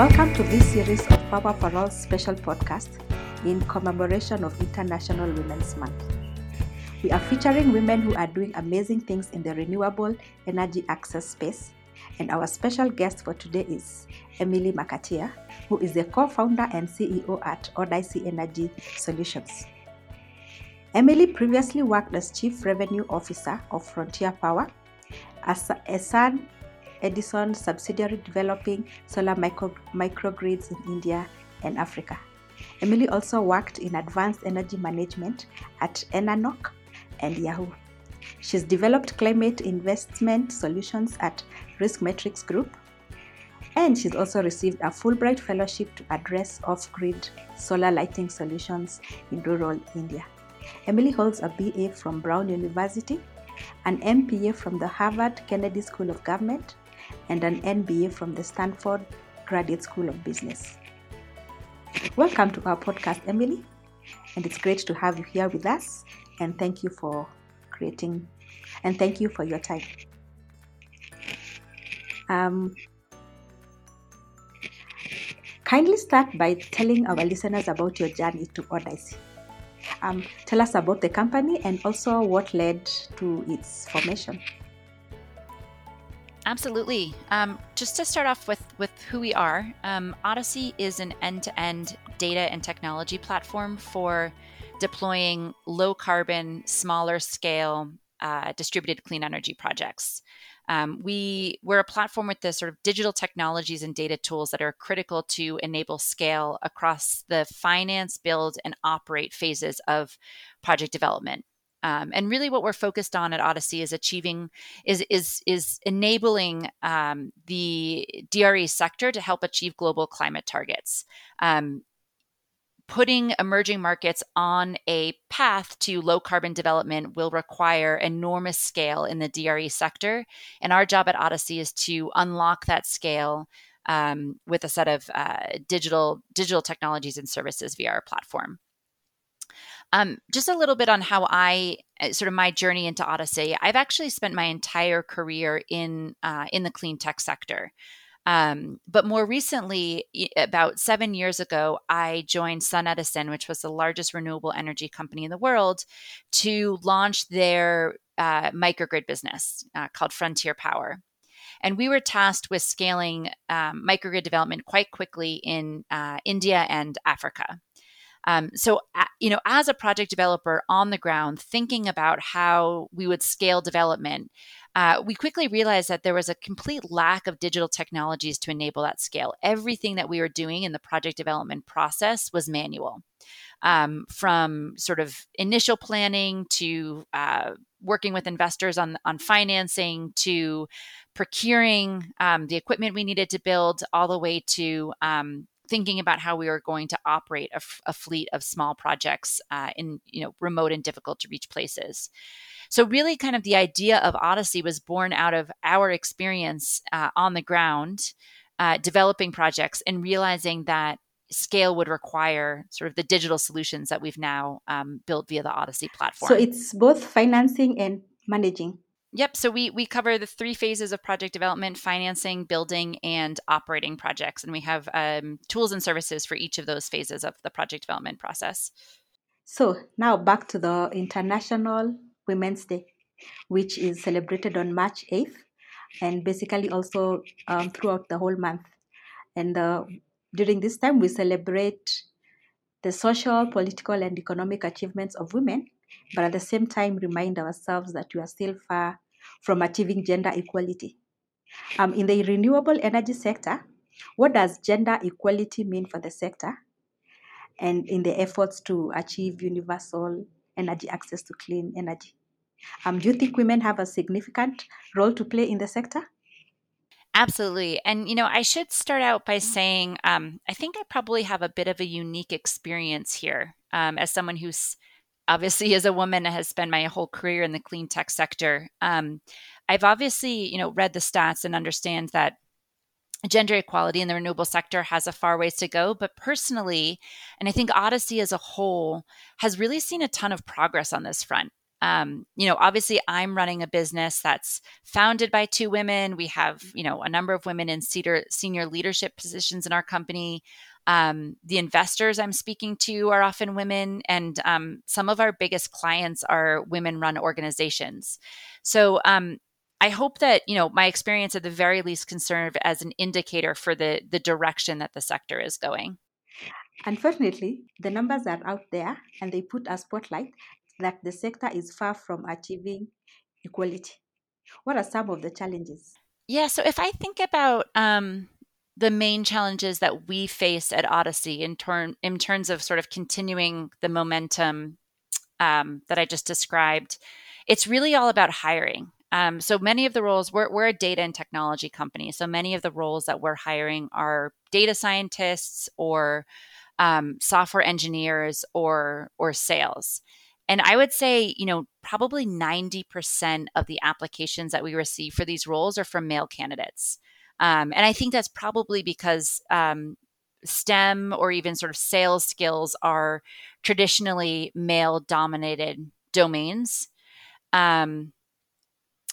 Welcome to this series of Power for All special podcast in commemoration of International Women's Month. We are featuring women who are doing amazing things in the renewable energy access space. And our special guest for today is Emily McAteer, who is the co founder and CEO at Odyssey Energy Solutions. Emily previously worked as Chief Revenue Officer of Frontier Power, as a Sun Edison subsidiary developing solar micro- microgrids in India and Africa. Emily also worked in advanced energy management at EnerNOC and Yahoo. She's developed climate investment solutions at RiskMetrics Group, and she's also received a Fulbright Fellowship to address off grid solar lighting solutions in rural India. Emily holds a BA from Brown University, an MPA from the Harvard Kennedy School of Government, and an MBA from the Stanford Graduate School of Business. Welcome to our podcast, Emily, and it's great to have you here with us. And thank you for creating, and thank you for your time. Um, kindly start by telling our listeners about your journey to Odyssey. Um, tell us about the company and also what led to its formation. Absolutely. Um, just to start off with with who we are, um, Odyssey is an end-to-end data and technology platform for deploying low carbon, smaller scale, uh, distributed clean energy projects. Um, we we're a platform with the sort of digital technologies and data tools that are critical to enable scale across the finance, build, and operate phases of project development. Um, and really, what we're focused on at Odyssey is achieving is is is enabling um, the DRE sector to help achieve global climate targets. Um, putting emerging markets on a path to low carbon development will require enormous scale in the DRE sector. And our job at Odyssey is to unlock that scale um, with a set of uh, digital digital technologies and services via our platform. Um, just a little bit on how I uh, sort of my journey into Odyssey. I've actually spent my entire career in uh, in the clean tech sector. Um, but more recently, about seven years ago, I joined SunEdison, which was the largest renewable energy company in the world, to launch their uh, microgrid business uh, called Frontier Power. And we were tasked with scaling um, microgrid development quite quickly in uh, India and Africa. Um, so, you know, as a project developer on the ground, thinking about how we would scale development, uh, we quickly realized that there was a complete lack of digital technologies to enable that scale. Everything that we were doing in the project development process was manual. Um, from sort of initial planning to uh, working with investors on on financing to procuring um, the equipment we needed to build, all the way to um, thinking about how we were going to operate a, f- a fleet of small projects uh, in you know remote and difficult to reach places. So really, kind of the idea of Odyssey was born out of our experience uh, on the ground, uh, developing projects and realizing that scale would require sort of the digital solutions that we've now um, built via the Odyssey platform. So it's both financing and managing. Yep. So we we cover the three phases of project development: financing, building, and operating projects, and we have um, tools and services for each of those phases of the project development process. So now back to the International Women's Day, which is celebrated on March eighth, and basically also um, throughout the whole month. And uh, during this time, we celebrate the social, political, and economic achievements of women but at the same time remind ourselves that we are still far from achieving gender equality. Um, in the renewable energy sector, what does gender equality mean for the sector and in the efforts to achieve universal energy access to clean energy? Um, do you think women have a significant role to play in the sector? Absolutely. And, you know, I should start out by saying um, I think I probably have a bit of a unique experience here um, as someone who's obviously as a woman has spent my whole career in the clean tech sector um, i've obviously you know read the stats and understand that gender equality in the renewable sector has a far ways to go but personally and i think odyssey as a whole has really seen a ton of progress on this front um, you know, obviously I'm running a business that's founded by two women. We have, you know, a number of women in senior, senior leadership positions in our company. Um, the investors I'm speaking to are often women, and um, some of our biggest clients are women run organizations. So, um, I hope that you know my experience at the very least can serve as an indicator for the the direction that the sector is going. Unfortunately, the numbers are out there and they put a spotlight that the sector is far from achieving equality. What are some of the challenges? Yeah, so if I think about um, the main challenges that we face at Odyssey in turn in terms of sort of continuing the momentum um, that I just described, it's really all about hiring. Um, so many of the roles we're, we're a data and technology company, so many of the roles that we're hiring are data scientists or um, software engineers or or sales. And I would say, you know, probably 90% of the applications that we receive for these roles are from male candidates. Um, and I think that's probably because um, STEM or even sort of sales skills are traditionally male dominated domains. Um,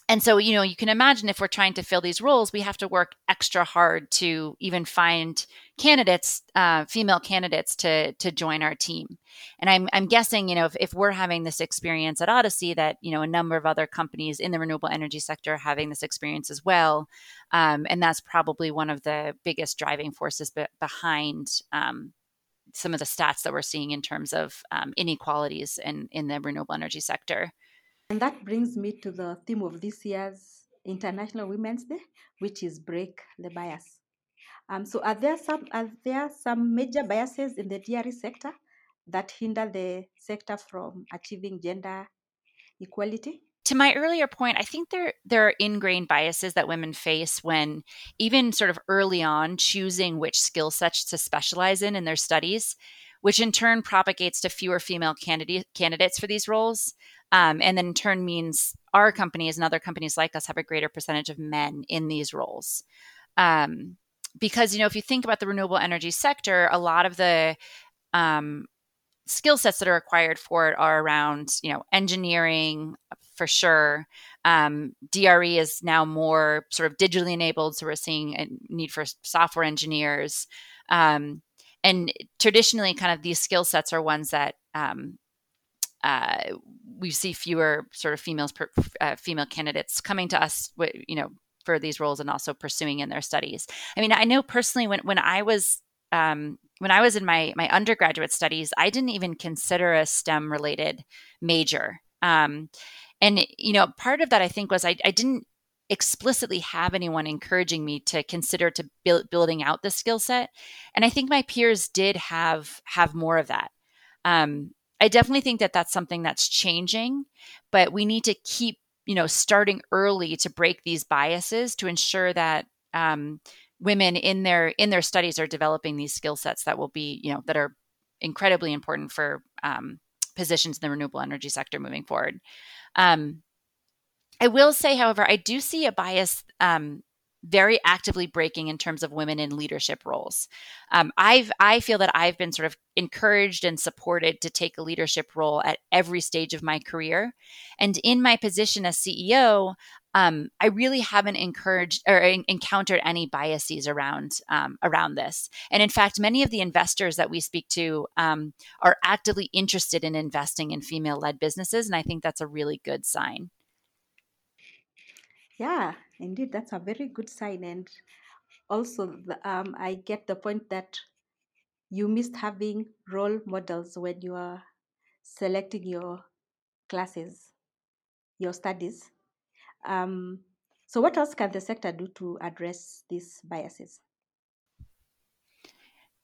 and so, you know, you can imagine if we're trying to fill these roles, we have to work extra hard to even find candidates, uh, female candidates to to join our team. And I'm I'm guessing, you know, if, if we're having this experience at Odyssey, that you know a number of other companies in the renewable energy sector are having this experience as well, um, and that's probably one of the biggest driving forces be- behind. Um, some of the stats that we're seeing in terms of um, inequalities in, in the renewable energy sector. And that brings me to the theme of this year's International Women's Day, which is break the bias. Um, so are there some are there some major biases in the DRE sector that hinder the sector from achieving gender equality? to my earlier point, I think there there are ingrained biases that women face when even sort of early on choosing which skill sets to specialize in in their studies, which in turn propagates to fewer female candidate, candidates for these roles. Um, and then in turn means our companies and other companies like us have a greater percentage of men in these roles. Um, because, you know, if you think about the renewable energy sector, a lot of the um, skill sets that are required for it are around, you know, engineering for sure. Um, DRE is now more sort of digitally enabled. So we're seeing a need for software engineers. Um, and traditionally, kind of these skill sets are ones that um, uh, we see fewer sort of females, per, uh, female candidates coming to us, you know, for these roles and also pursuing in their studies. I mean, I know personally when when I was um, when I was in my my undergraduate studies, I didn't even consider a STEM related major. Um, and you know, part of that I think was I, I didn't explicitly have anyone encouraging me to consider to build building out the skill set. And I think my peers did have have more of that. Um, I definitely think that that's something that's changing, but we need to keep, you know, starting early to break these biases to ensure that um, women in their in their studies are developing these skill sets that will be, you know, that are incredibly important for um, positions in the renewable energy sector moving forward. Um, I will say, however, I do see a bias um, very actively breaking in terms of women in leadership roles. Um, I've I feel that I've been sort of encouraged and supported to take a leadership role at every stage of my career, and in my position as CEO, um, I really haven't encouraged or encountered any biases around um, around this. And in fact, many of the investors that we speak to um, are actively interested in investing in female-led businesses, and I think that's a really good sign. Yeah, indeed, that's a very good sign. And also, the, um, I get the point that you missed having role models when you are selecting your classes, your studies. Um, so, what else can the sector do to address these biases?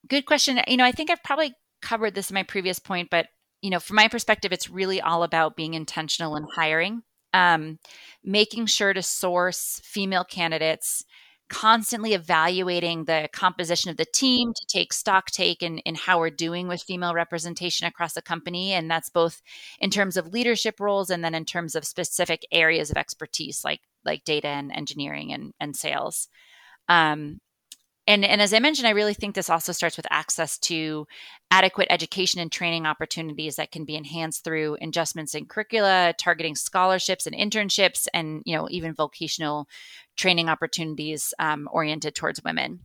Good question. You know, I think I've probably covered this in my previous point, but you know, from my perspective, it's really all about being intentional in hiring um, making sure to source female candidates constantly evaluating the composition of the team to take stock take in, in how we're doing with female representation across the company. And that's both in terms of leadership roles and then in terms of specific areas of expertise like like data and engineering and, and sales. Um, and and as I mentioned, I really think this also starts with access to adequate education and training opportunities that can be enhanced through adjustments in curricula, targeting scholarships and internships, and you know even vocational training opportunities um, oriented towards women.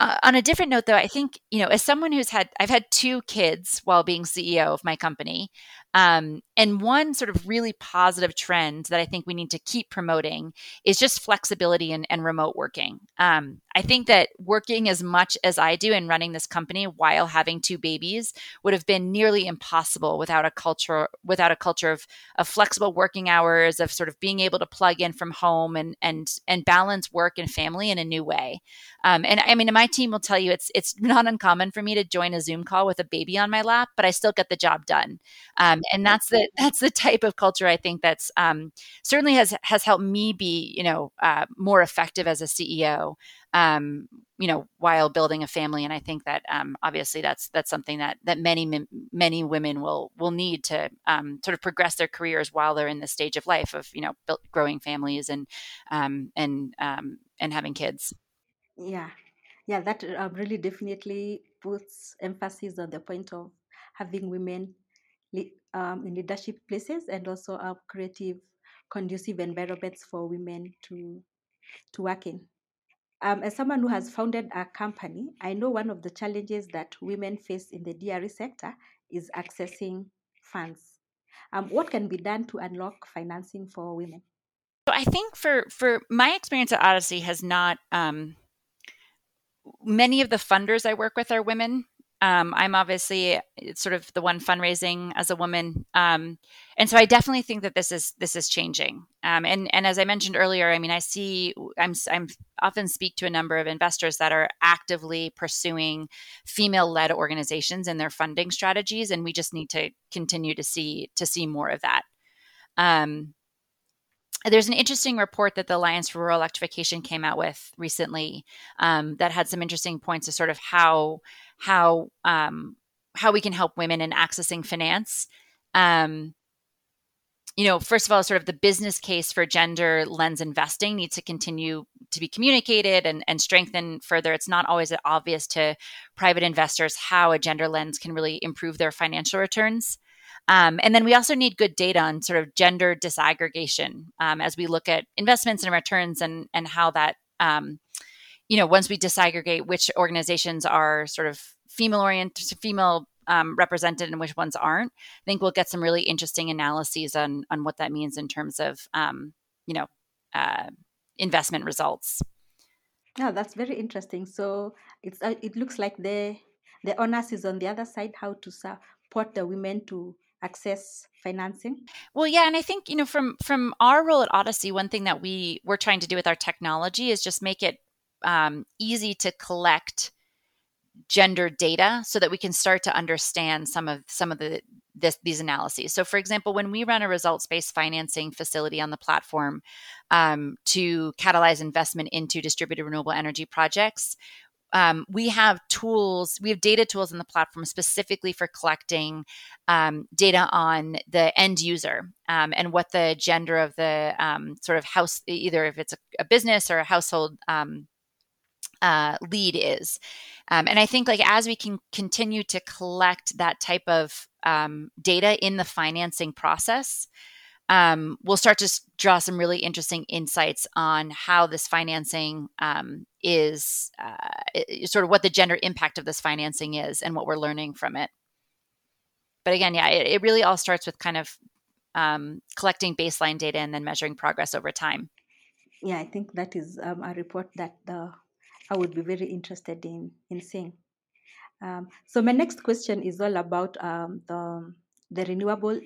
Uh, on a different note, though, I think you know, as someone who's had, I've had two kids while being CEO of my company, um, and one sort of really positive trend that I think we need to keep promoting is just flexibility and, and remote working. Um, I think that working as much as I do and running this company while having two babies would have been nearly impossible without a culture without a culture of, of flexible working hours, of sort of being able to plug in from home and and and balance work and family in a new way. Um, and I mean, my team will tell you it's it's not uncommon for me to join a Zoom call with a baby on my lap, but I still get the job done. And that's the that's the type of culture I think that's um, certainly has has helped me be you know uh, more effective as a CEO. Um, you know, while building a family, and I think that um, obviously that's that's something that that many many women will will need to um, sort of progress their careers while they're in this stage of life of you know build, growing families and um, and um, and having kids. Yeah, yeah, that uh, really definitely puts emphasis on the point of having women um, in leadership places and also uh, creative, conducive environments for women to to work in. Um, as someone who has founded a company, I know one of the challenges that women face in the DRE sector is accessing funds. Um, what can be done to unlock financing for women? So I think for for my experience at Odyssey has not um, many of the funders I work with are women. Um, I'm obviously sort of the one fundraising as a woman, um, and so I definitely think that this is this is changing. Um, and and as I mentioned earlier, I mean, I see I'm I'm often speak to a number of investors that are actively pursuing female-led organizations in their funding strategies, and we just need to continue to see to see more of that. Um, there's an interesting report that the Alliance for Rural Electrification came out with recently um, that had some interesting points of sort of how how um, how we can help women in accessing finance. Um, you know, first of all, sort of the business case for gender lens investing needs to continue to be communicated and, and strengthened further. It's not always obvious to private investors how a gender lens can really improve their financial returns. Um, and then we also need good data on sort of gender disaggregation um, as we look at investments and returns and and how that um, you know once we disaggregate which organizations are sort of female oriented, female um, represented and which ones aren't. I think we'll get some really interesting analyses on on what that means in terms of um, you know uh, investment results. Yeah, that's very interesting. So it's uh, it looks like the the onus is on the other side how to support the women to access financing well yeah and i think you know from from our role at odyssey one thing that we we're trying to do with our technology is just make it um, easy to collect gender data so that we can start to understand some of some of the this, these analyses. So, for example, when we run a results-based financing facility on the platform um, to catalyze investment into distributed renewable energy projects, um, we have tools, we have data tools in the platform specifically for collecting um, data on the end user um, and what the gender of the um, sort of house, either if it's a, a business or a household um, uh, lead is. Um, and I think like as we can continue to collect that type of data in the financing process, um, we'll start to draw some really interesting insights on how this financing um, is uh, sort of what the gender impact of this financing is and what we're learning from it. But again, yeah, it, it really all starts with kind of um, collecting baseline data and then measuring progress over time. Yeah, I think that is um, a report that uh, I would be very interested in in seeing. Um, so my next question is all about um, the the renewable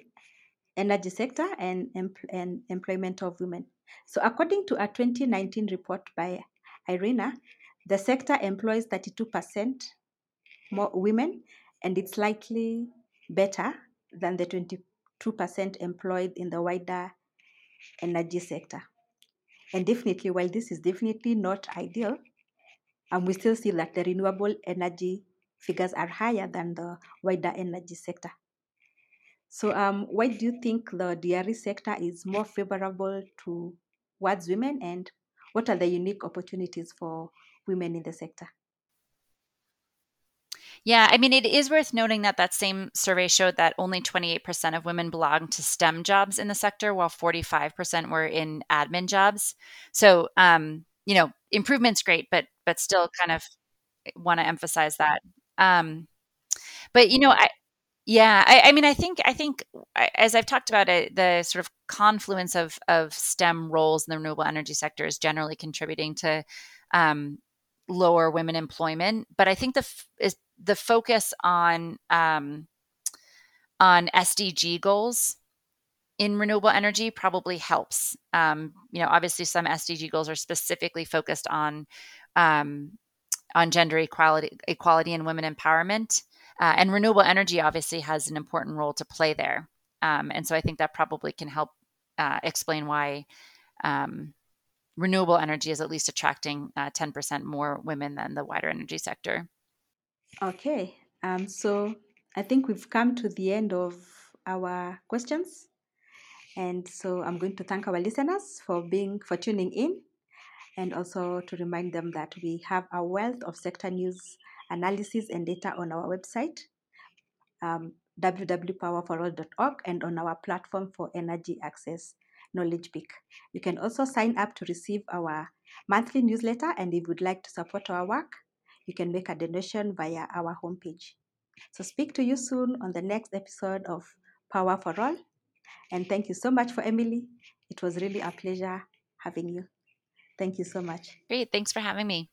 energy sector and, and employment of women. So, according to a 2019 report by IRENA, the sector employs 32% more women, and it's likely better than the 22% employed in the wider energy sector. And definitely, while this is definitely not ideal, and we still see that the renewable energy figures are higher than the wider energy sector. So, um, why do you think the DRE sector is more favorable towards women, and what are the unique opportunities for women in the sector? Yeah, I mean, it is worth noting that that same survey showed that only 28% of women belong to STEM jobs in the sector, while 45% were in admin jobs. So, um, you know, improvement's great, but but still, kind of want to emphasize that. Um, but you know, I yeah, I, I, mean, I think I think as I've talked about it, the sort of confluence of of STEM roles in the renewable energy sector is generally contributing to um, lower women employment. But I think the is the focus on um, on SDG goals in renewable energy probably helps. Um, you know, obviously, some SDG goals are specifically focused on um, on gender equality, equality and women empowerment, uh, and renewable energy obviously has an important role to play there. Um, and so, I think that probably can help uh, explain why um, renewable energy is at least attracting uh, 10% more women than the wider energy sector. Okay, um, so I think we've come to the end of our questions. And so I'm going to thank our listeners for being for tuning in and also to remind them that we have a wealth of sector news analysis and data on our website um, www.powerforall.org and on our platform for energy access knowledge peak you can also sign up to receive our monthly newsletter and if you'd like to support our work you can make a donation via our homepage. So, speak to you soon on the next episode of Power for All. And thank you so much for Emily. It was really a pleasure having you. Thank you so much. Great. Thanks for having me.